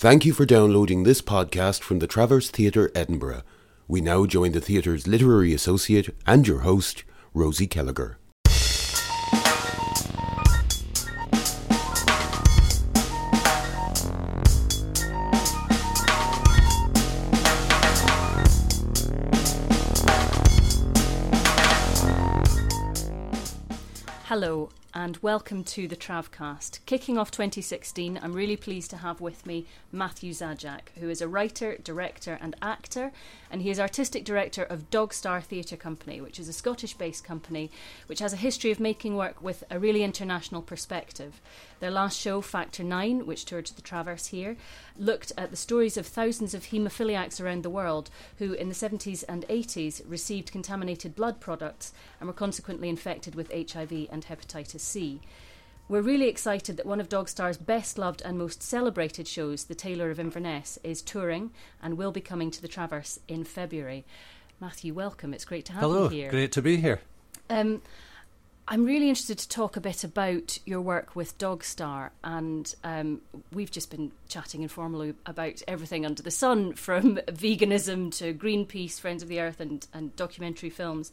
Thank you for downloading this podcast from the Traverse Theatre, Edinburgh. We now join the theatre's literary associate and your host, Rosie Kellagher. Welcome to the Travcast. Kicking off 2016, I'm really pleased to have with me Matthew Zajac, who is a writer, director, and actor, and he is artistic director of Dogstar Theatre Company, which is a Scottish based company which has a history of making work with a really international perspective. Their last show, Factor 9, which toured the Traverse here, looked at the stories of thousands of haemophiliacs around the world who, in the 70s and 80s, received contaminated blood products and were consequently infected with HIV and hepatitis C. We're really excited that one of Dogstar's best loved and most celebrated shows, The Tailor of Inverness, is touring and will be coming to the Traverse in February. Matthew, welcome. It's great to have Hello, you here. Hello, great to be here. Um, I'm really interested to talk a bit about your work with Dogstar, and um, we've just been chatting informally about everything under the sun, from veganism to Greenpeace, Friends of the Earth, and, and documentary films.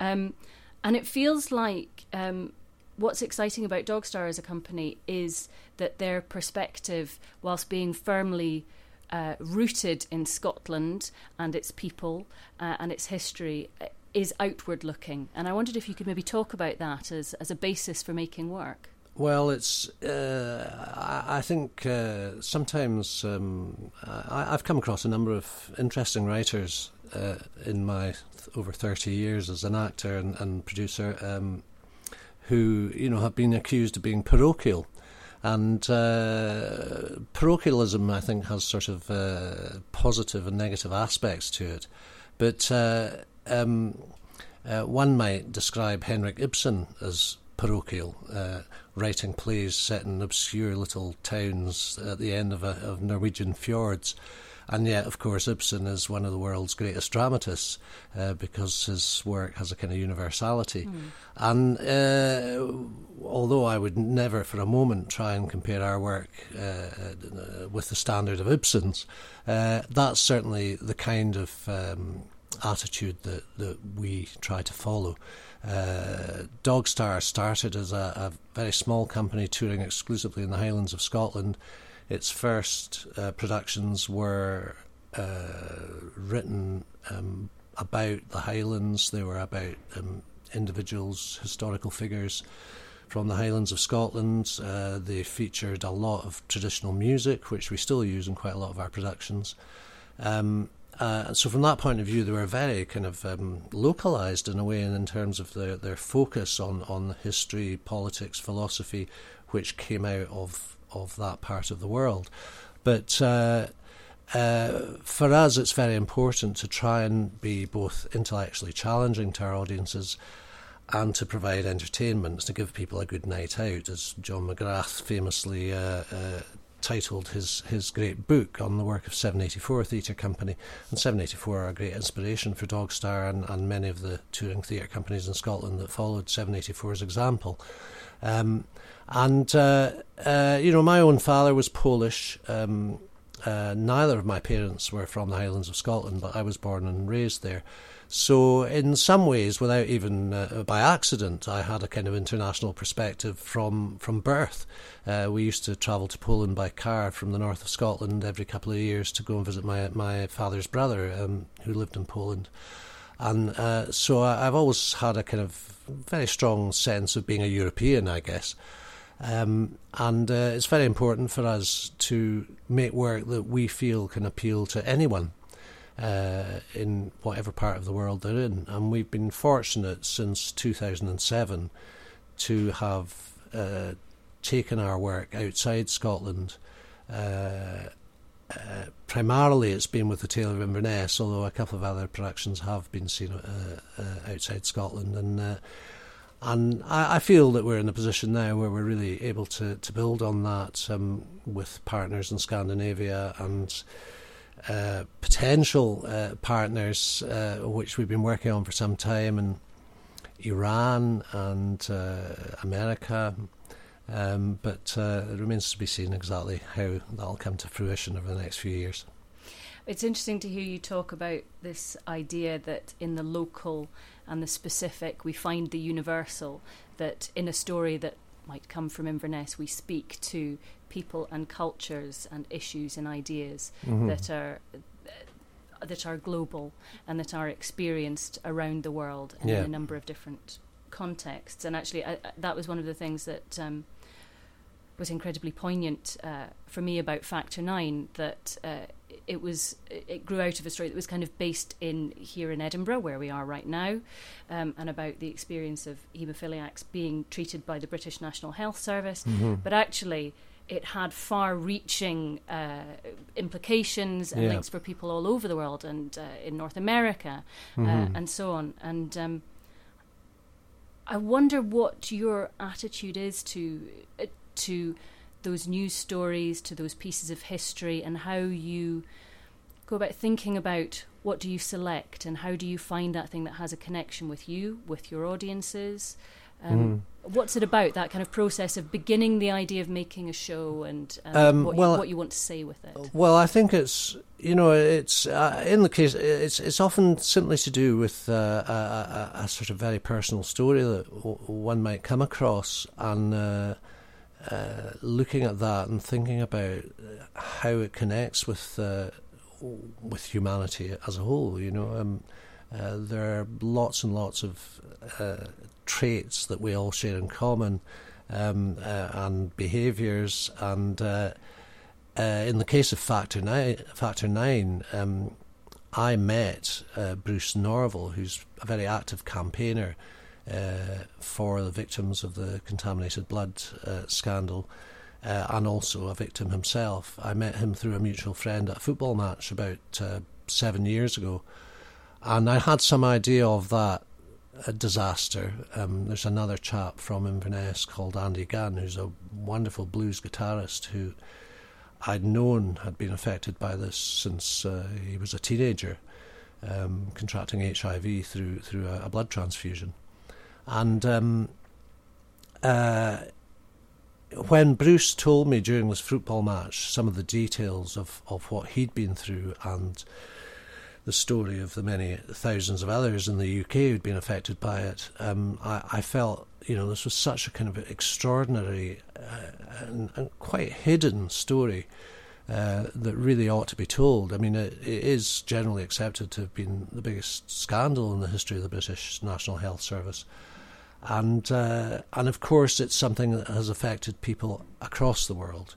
Um, and it feels like um, what's exciting about Dogstar as a company is that their perspective, whilst being firmly uh, rooted in Scotland and its people uh, and its history, is outward looking. And I wondered if you could maybe talk about that as, as a basis for making work. Well, it's. Uh, I, I think uh, sometimes um, I, have come across a number of interesting writers uh, in my th- over thirty years as an actor and, and producer um, who you know have been accused of being parochial. And uh, parochialism, I think, has sort of uh, positive and negative aspects to it. But uh, um, uh, one might describe Henrik Ibsen as parochial, uh, writing plays set in obscure little towns at the end of, a, of Norwegian fjords. And yet, of course, Ibsen is one of the world's greatest dramatists uh, because his work has a kind of universality. Mm. And uh, although I would never for a moment try and compare our work uh, uh with the standard of Ibsen's, uh, that's certainly the kind of um, attitude that, that we try to follow. Uh, Dogstar started as a, a, very small company touring exclusively in the Highlands of Scotland. Its first uh, productions were uh, written um, about the Highlands, they were about um, individuals, historical figures from the Highlands of Scotland. Uh, they featured a lot of traditional music, which we still use in quite a lot of our productions. Um, uh, so from that point of view, they were very kind of um, localized in a way, in terms of their, their focus on, on history, politics, philosophy, which came out of of that part of the world. But uh, uh, for us, it's very important to try and be both intellectually challenging to our audiences and to provide entertainment, to give people a good night out, as John McGrath famously uh, uh titled his, his great book on the work of 7:84 Theatre Company. And 7:84 are a great inspiration for Dogstar and, and many of the touring theatre companies in Scotland that followed 7:84's example. Um, and, uh, uh, you know, my own father was Polish. Um, uh, neither of my parents were from the Highlands of Scotland, but I was born and raised there. So, in some ways, without even uh, by accident, I had a kind of international perspective from from birth. Uh, we used to travel to Poland by car from the north of Scotland every couple of years to go and visit my my father's brother, um, who lived in Poland. And uh, so I, have always had a kind of very strong sense of being a European, I guess. Um, and uh, it's very important for us to make work that we feel can appeal to anyone uh, in whatever part of the world they're in. And we've been fortunate since 2007 to have uh, taken our work outside Scotland. Uh, uh, primarily, it's been with the Tailor of Inverness, although a couple of other productions have been seen uh, outside Scotland. And and I, I, feel that we're in a position now where we're really able to, to build on that um, with partners in Scandinavia and uh, potential uh, partners, uh, which we've been working on for some time, in Iran and uh, America, Um, but uh, it remains to be seen exactly how that'll come to fruition over the next few years. It's interesting to hear you talk about this idea that in the local and the specific we find the universal, that in a story that might come from Inverness, we speak to people and cultures and issues and ideas mm-hmm. that are that are global and that are experienced around the world yeah. in a number of different contexts. And actually, I, that was one of the things that um, was incredibly poignant uh, for me about Factor Nine. That uh, it was it grew out of a story that was kind of based in here in Edinburgh, where we are right now, um, and about the experience of haemophiliacs being treated by the British National Health Service. Mm-hmm. But actually, it had far-reaching uh, implications and yeah. links for people all over the world and uh, in North America uh, mm-hmm. and so on. And um, I wonder what your attitude is to uh, to those news stories, to those pieces of history, and how you go about thinking about what do you select and how do you find that thing that has a connection with you, with your audiences. Um, mm what's it about that kind of process of beginning the idea of making a show and um, um, what, well, you, what, you, want to say with it? Well, I think it's you know it's uh, in the case it's it's often simply to do with uh, a, a, a, sort of very personal story that w- one might come across and. Uh, uh, looking at that and thinking about how it connects with uh, with humanity as a whole, you know, um, uh, there are lots and lots of traits that we all share in common um, uh, and behaviours. And uh, uh, in the case of Factor Nine, Factor Nine, um, I met uh, Bruce Norval, who's a very active campaigner uh, for the victims of the contaminated blood uh, scandal. and also a victim himself. I met him through a mutual friend at a football match about seven years ago, and I had some idea of that a disaster. Um, there's another chap from Inverness called Andy Gunn, who's a wonderful blues guitarist who I'd known had been affected by this since uh, he was a teenager, um, contracting HIV through through a, a blood transfusion, and um, uh, when Bruce told me during this football match some of the details of, of what he'd been through and the story of the many thousands of others in the UK who'd been affected by it, um, I, I, felt you know this was such a kind of extraordinary uh, and, and, quite hidden story uh, that really ought to be told. I mean, it, it is generally accepted to have been the biggest scandal in the history of the British National Health Service. And uh, and of course, it's something that has affected people across the world.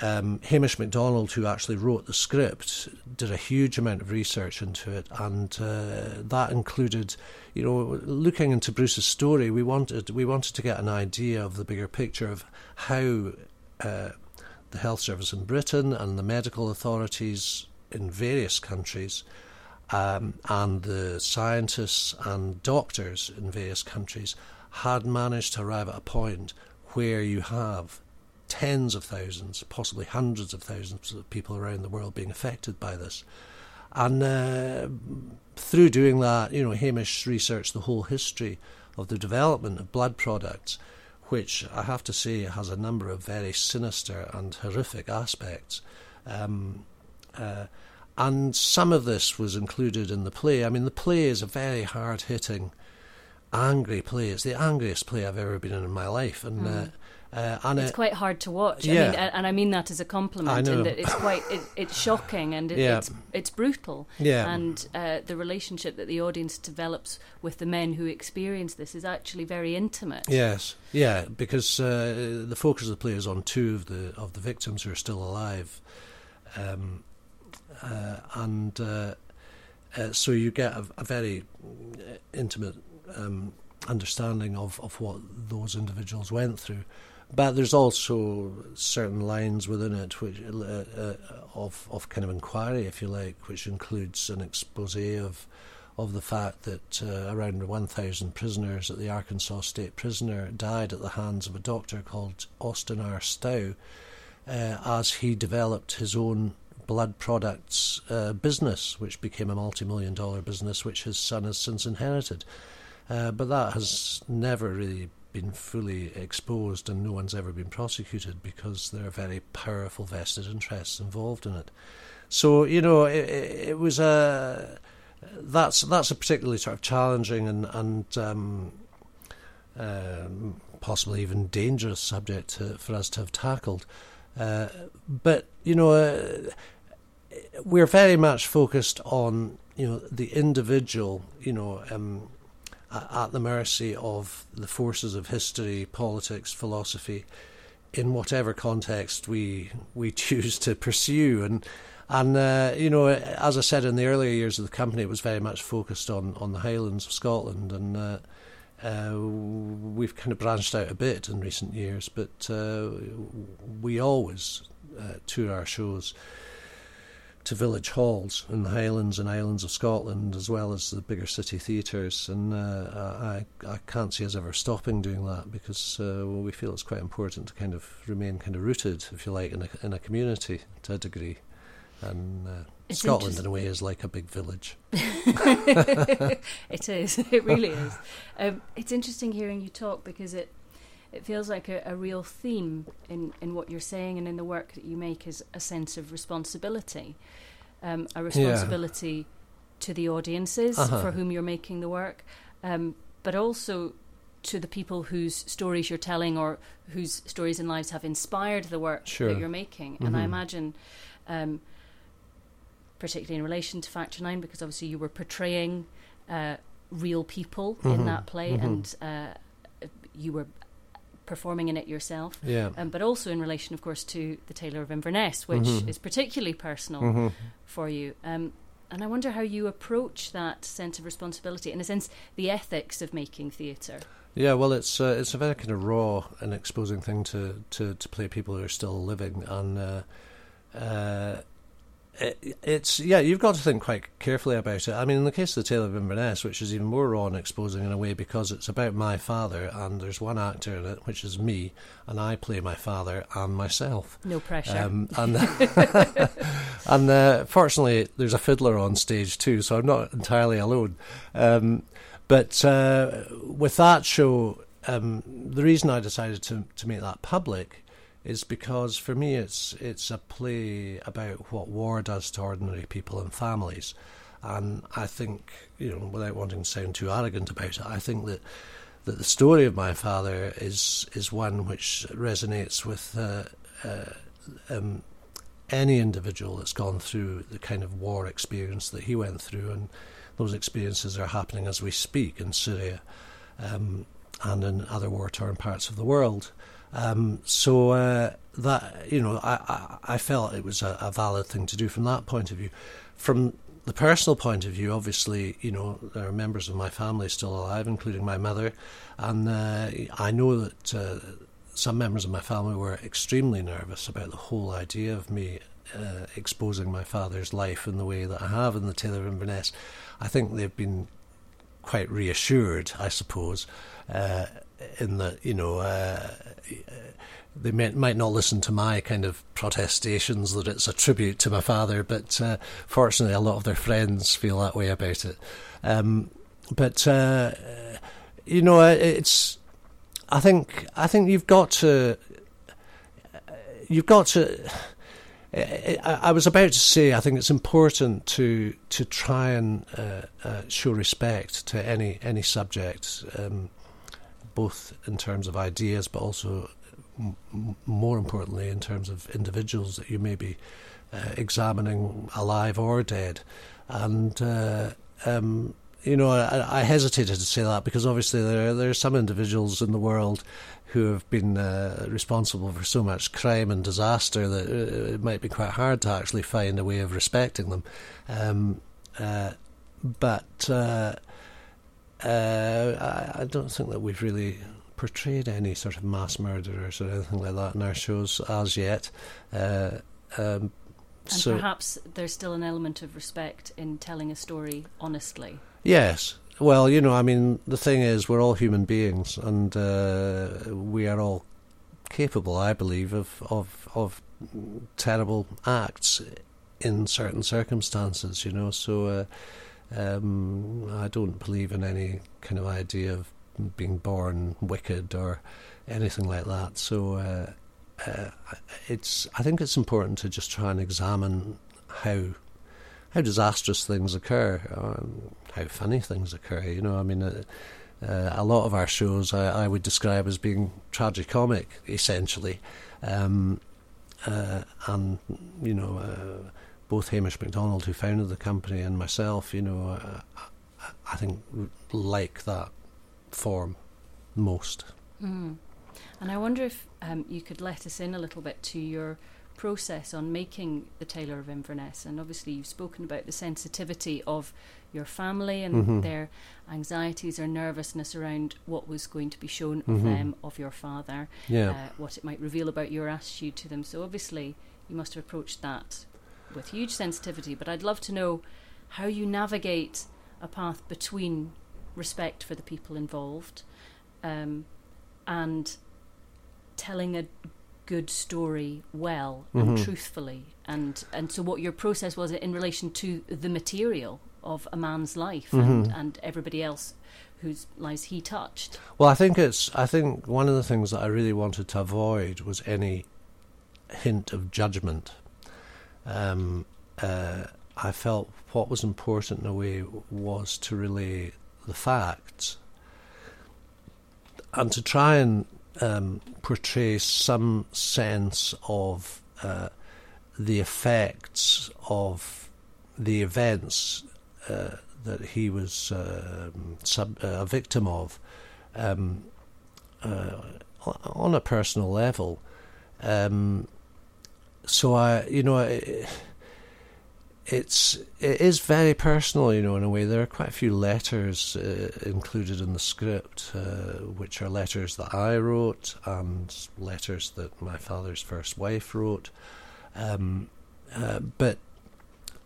Um, Hamish MacDonald, who actually wrote the script, did a huge amount of research into it, and uh, that included, you know, looking into Bruce's story. We wanted we wanted to get an idea of the bigger picture of how uh, the health service in Britain and the medical authorities in various countries. Um, and the scientists and doctors in various countries had managed to arrive at a point where you have tens of thousands, possibly hundreds of thousands of people around the world being affected by this. And uh, through doing that, you know, Hamish researched the whole history of the development of blood products, which I have to say has a number of very sinister and horrific aspects. Um, uh, and some of this was included in the play. I mean, the play is a very hard hitting, angry play. It's the angriest play I've ever been in in my life. And mm. uh, uh, and it's it, quite hard to watch. Yeah. I mean, and I mean that as a compliment. In that it's quite it, it's shocking and it, yeah. it's it's brutal. Yeah. And uh, the relationship that the audience develops with the men who experience this is actually very intimate. Yes. Yeah. Because uh, the focus of the play is on two of the of the victims who are still alive, um, and uh, uh, so you get a, a very intimate. Um, understanding of, of what those individuals went through. But there's also certain lines within it which uh, uh, of of kind of inquiry, if you like, which includes an expose of of the fact that uh, around 1,000 prisoners at the Arkansas State Prisoner died at the hands of a doctor called Austin R. Stough uh, as he developed his own blood products uh, business, which became a multi-million dollar business, which his son has since inherited. Uh, but that has never really been fully exposed and no one's ever been prosecuted because there are very powerful vested interests involved in it. So you know, it, it was a that's that's a particularly sort of challenging and and um, um, possibly even dangerous subject to, for us to have tackled. Uh, but you know, uh, we're very much focused on you know the individual. You know. Um, at the mercy of the forces of history, politics, philosophy, in whatever context we we choose to pursue. And and uh, you know, as I said in the earlier years of the company, it was very much focused on on the Highlands of Scotland, and uh, uh, we've kind of branched out a bit in recent years. But uh, we always uh, tour our shows to village halls in the Highlands and Islands of Scotland, as well as the bigger city theatres. And uh, I, I can't see us ever stopping doing that because uh, well, we feel it's quite important to kind of remain kind of rooted, if you like, in a, in a community to a degree. And uh, Scotland, in a way, is like a big village. it is. It really is. Um, it's interesting hearing you talk because it it feels like a, a, real theme in, in what you're saying and in the work that you make is a sense of responsibility, um, a responsibility yeah. to the audiences uh-huh. for whom you're making the work, um, but also to the people whose stories you're telling or whose stories and lives have inspired the work sure. that you're making. Mm-hmm. And I mm-hmm. imagine. Um, particularly in relation to Factor 9, because obviously you were portraying uh, real people mm-hmm. in that play mm-hmm. and uh, you were performing in it yourself. Yeah. Um, but also in relation, of course, to The Tailor of Inverness, which mm-hmm. is particularly personal mm-hmm. for you. Um, and I wonder how you approach that sense of responsibility, in a sense, the ethics of making theatre. Yeah, well, it's uh, it's a very kind of raw and exposing thing to, to, to play people who are still living, and uh, uh, it's yeah, you've got to think quite carefully about it. I mean, in the case of the Tailor of Inverness, which is even more raw and exposing in a way because it's about my father, and there's one actor in it, which is me, and I play my father and myself. No pressure. Um, and and uh, fortunately, there's a fiddler on stage too, so I'm not entirely alone. Um, but uh, with that show, um, the reason I decided to to make that public is because for me it's it's a play about what war does to ordinary people and families. And I think, you know, without wanting to sound too arrogant about it, I think that that the story of my father is is one which resonates with uh, uh, um, any individual that's gone through the kind of war experience that he went through, and those experiences are happening as we speak in Syria um, and in other war torn parts of the world. Um, so uh, that you know, I, I, I felt it was a, a, valid thing to do from that point of view. From the personal point of view, obviously, you know, there are members of my family still alive, including my mother, and uh, I know that uh, some members of my family were extremely nervous about the whole idea of me uh, exposing my father's life in the way that I have in the Tailor of Inverness. I think they've been quite reassured, I suppose, uh, in that you know uh, they may, might not listen to my kind of protestations that it's a tribute to my father, but uh, fortunately, a lot of their friends feel that way about it. Um, but uh, you know, it's. I think I think you've got to. You've got to. I was about to say, I think it's important to to try and uh, uh, show respect to any any subject. Um, both in terms of ideas, but also m- more importantly in terms of individuals that you may be uh, examining alive or dead. And uh, um, you know, I, I, hesitated to say that because obviously there there are some individuals in the world who have been uh, responsible for so much crime and disaster that uh, it might be quite hard to actually find a way of respecting them. Um, uh, but uh, uh, I, I, don't think that we've really portrayed any sort of mass murderers or anything like that in our shows as yet. Uh, um, and so perhaps there's still an element of respect in telling a story honestly. Yes. Well, you know, I mean, the thing is, we're all human beings, and uh, we are all capable, I believe, of of of terrible acts in certain circumstances. You know, so. Uh, um, I don't believe in any kind of idea of being born wicked or anything like that. So uh, uh, it's I think it's important to just try and examine how how disastrous things occur, um, how funny things occur. You know, I mean. Uh, uh, a lot of our shows I, I, would describe as being tragicomic, essentially. Um, uh, and, you know, uh, both Hamish Macdonald, who founded the company, and myself, you know, uh, I think like that form most. Mm. And I wonder if um, you could let us in a little bit to your process on making the Tailor of Inverness. And obviously, you've spoken about the sensitivity of your family and mm-hmm. their anxieties or nervousness around what was going to be shown mm-hmm. of them, of your father, yeah. uh, what it might reveal about your attitude to them. So, obviously, you must have approached that with huge sensitivity. But I'd love to know how you navigate a path between respect for the people involved um, and telling a good story well and mm-hmm. truthfully and and so what your process was in relation to the material of a man's life mm-hmm. and, and everybody else whose lives he touched well i think it's i think one of the things that i really wanted to avoid was any hint of judgment um, uh, i felt what was important in a way was to relay the facts and to try and um, portray some sense of uh, the effects of the events uh, that he was uh, sub, a victim of um, uh, on a personal level. Um, so I, you know, it, it's it is very personal, you know, in a way. There are quite a few letters uh, included in the script, uh, which are letters that I wrote and letters that my father's first wife wrote. Um, uh, but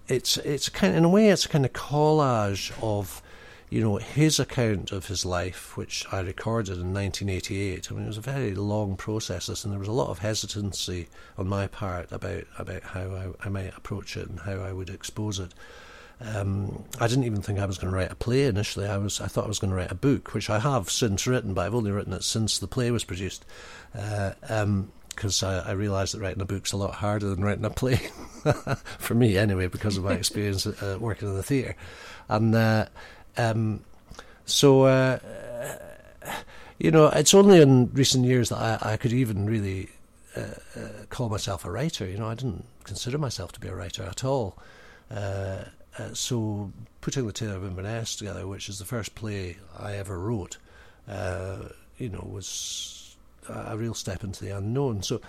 it's it's kind of, in a way it's a kind of collage of you know, his account of his life, which I recorded in 1988, I mean, it was a very long process, and there was a lot of hesitancy on my part about, about how I, I might approach it and how I would expose it. Um, I didn't even think I was going to write a play initially. I was I thought I was going to write a book, which I have since written, but I've only written it since the play was produced. Uh, um, because I, I realised that writing a book's a lot harder than writing a play, for me anyway, because of my experience uh, working in the theatre. And uh, um, so, uh, you know, it's only in recent years that I, I could even really uh, uh, call myself a writer. You know, I didn't consider myself to be a writer at all. Uh, uh, so, putting the Tailor of Inverness together, which is the first play I ever wrote, uh, you know, was a real step into the unknown. So,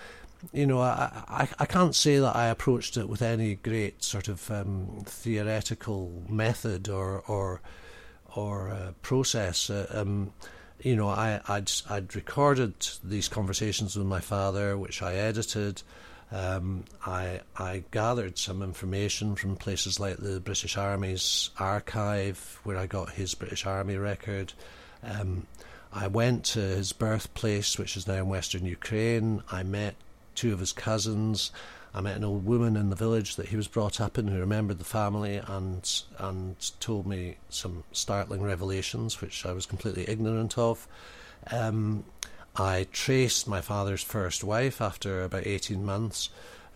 you know, I, I, I can't say that I approached it with any great sort of um, theoretical method or or or uh, process. Uh, um, you know, I, I'd, I'd recorded these conversations with my father, which I edited. Um, I, I gathered some information from places like the British Army's archive, where I got his British Army record. Um, I went to his birthplace, which is now in western Ukraine. I met two of his cousins. I met an old woman in the village that he was brought up in who remembered the family and and told me some startling revelations which I was completely ignorant of. Um, I traced my father's first wife after about 18 months,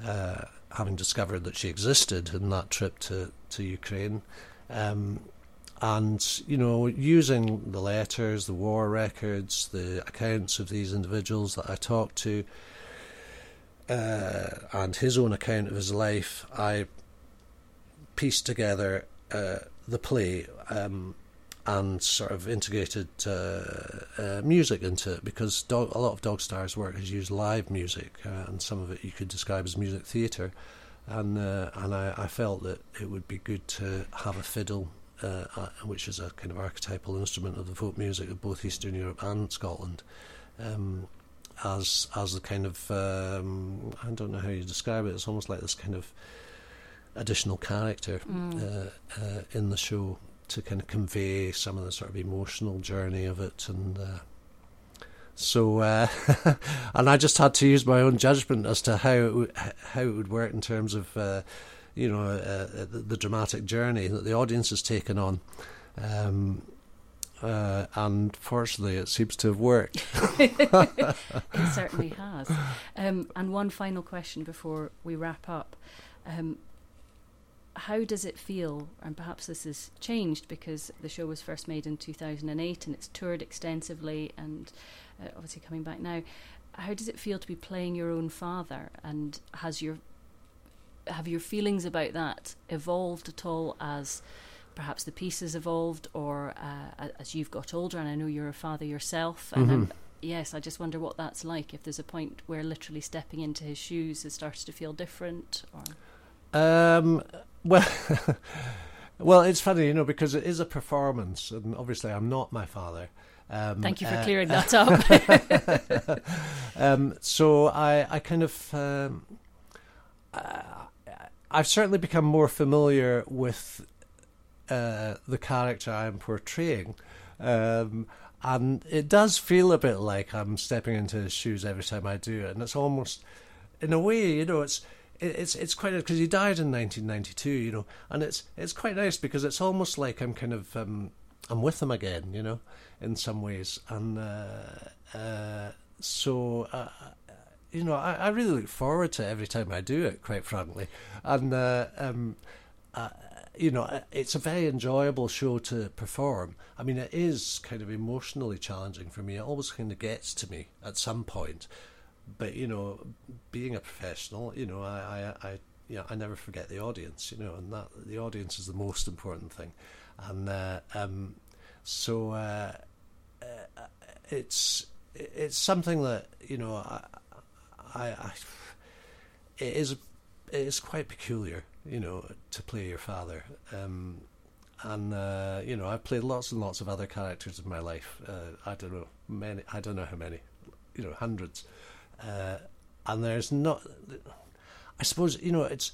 uh, having discovered that she existed in that trip to, to Ukraine. Um, and, you know, using the letters, the war records, the accounts of these individuals that I talked to, uh, and his own account of his life, I pieced together uh, the play um, and sort of integrated uh, uh music into it because dog, a lot of Dog Star's work has used live music, uh, and some of it you could describe as music theatre. And uh, and I, I, felt that it would be good to have a fiddle, which is a kind of archetypal instrument of the folk music of both Eastern Europe and Scotland. Um, as as the kind of um, I don't know how you describe it. It's almost like this kind of additional character mm. uh, uh, in the show to kind of convey some of the sort of emotional journey of it and. Uh, so, uh, and I just had to use my own judgment as to how it would, how it would work in terms of, uh, you know, uh, the, the, dramatic journey that the audience has taken on. Um, uh, and fortunately, it seems to have worked. it certainly has. Um, and one final question before we wrap up. Um, how does it feel? And perhaps this has changed because the show was first made in 2008 and it's toured extensively and uh, obviously coming back now. How does it feel to be playing your own father? And has your have your feelings about that evolved at all as perhaps the piece has evolved or uh, as you've got older? And I know you're a father yourself. And mm-hmm. yes, I just wonder what that's like. If there's a point where literally stepping into his shoes has started to feel different, or um, well. well, it's funny, you know, because it is a performance, and obviously I'm not my father. Um, Thank you for uh, clearing that up. um, so I, I kind of, um, uh, I've certainly become more familiar with uh, the character I'm portraying. Um, and it does feel a bit like I'm stepping into his shoes every time I do it, and it's almost, in a way, you know, it's it's it's quite because he died in 1992, you know, and it's it's quite nice because it's almost like I'm kind of um, I'm with him again, you know, in some ways, and uh, uh, so uh, you know I, I, really look forward to every time I do it, quite frankly, and uh, um, uh, you know it's a very enjoyable show to perform. I mean, it is kind of emotionally challenging for me. It always kind of gets to me at some point, but you know, being a professional, you know, I I, I you know, I never forget the audience, you know, and that the audience is the most important thing and uh, um, so uh, uh, it's it's something that you know I, I, I it is it is quite peculiar, you know, to play your father. Um, and uh, you know, I've played lots and lots of other characters in my life. Uh, I don't know many. I don't know how many. You know, hundreds. Uh, and there's not. I suppose you know it's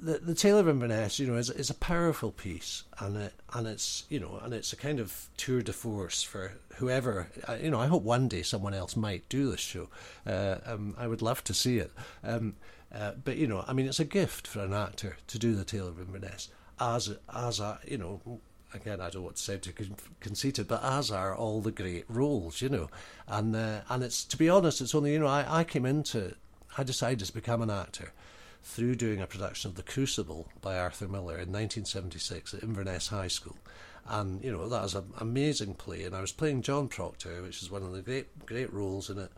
the the Tailor of Inverness, you know, is is a powerful piece, and it and it's you know, and it's a kind of tour de force for whoever. You know, I hope one day someone else might do this show. Uh, um, I would love to see it. Um, uh, but you know, I mean, it's a gift for an actor to do the Tailor of Inverness as as a you know. Again, I don't want to sound too conceited, but as are all the great roles, you know, and uh, and it's to be honest, it's only you know I, I came into I decided to become an actor through doing a production of The Crucible by Arthur Miller in 1976 at Inverness High School. And, you know, that was an amazing play. And I was playing John Proctor, which is one of the great, great roles in it.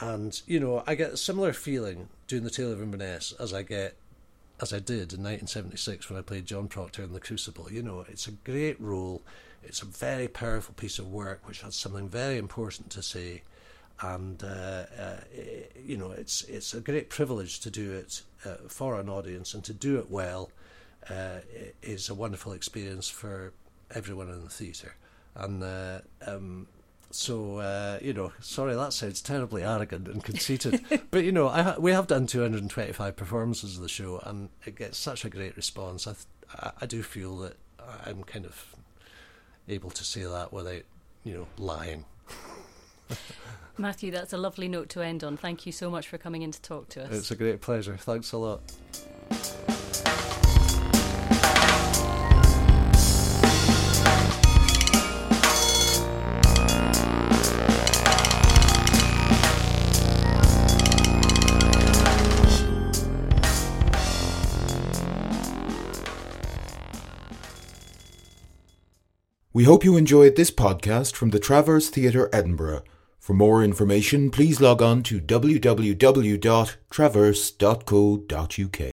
And, you know, I get a similar feeling doing The Tailor of Inverness as I get as I did in 1976 when I played John Proctor in The Crucible. You know, it's a great role. It's a very powerful piece of work which has something very important to say and uh, uh, you know it's it's a great privilege to do it uh, for an audience and to do it well uh, is a wonderful experience for everyone in the theatre and uh, um, so uh, you know sorry that sounds terribly arrogant and conceited but you know ha- we have done 225 performances of the show and it gets such a great response I, th- I do feel that I'm kind of able to say that without you know lying Matthew, that's a lovely note to end on. Thank you so much for coming in to talk to us. It's a great pleasure. Thanks a lot. We hope you enjoyed this podcast from the Traverse Theatre Edinburgh. For more information, please log on to www.traverse.co.uk.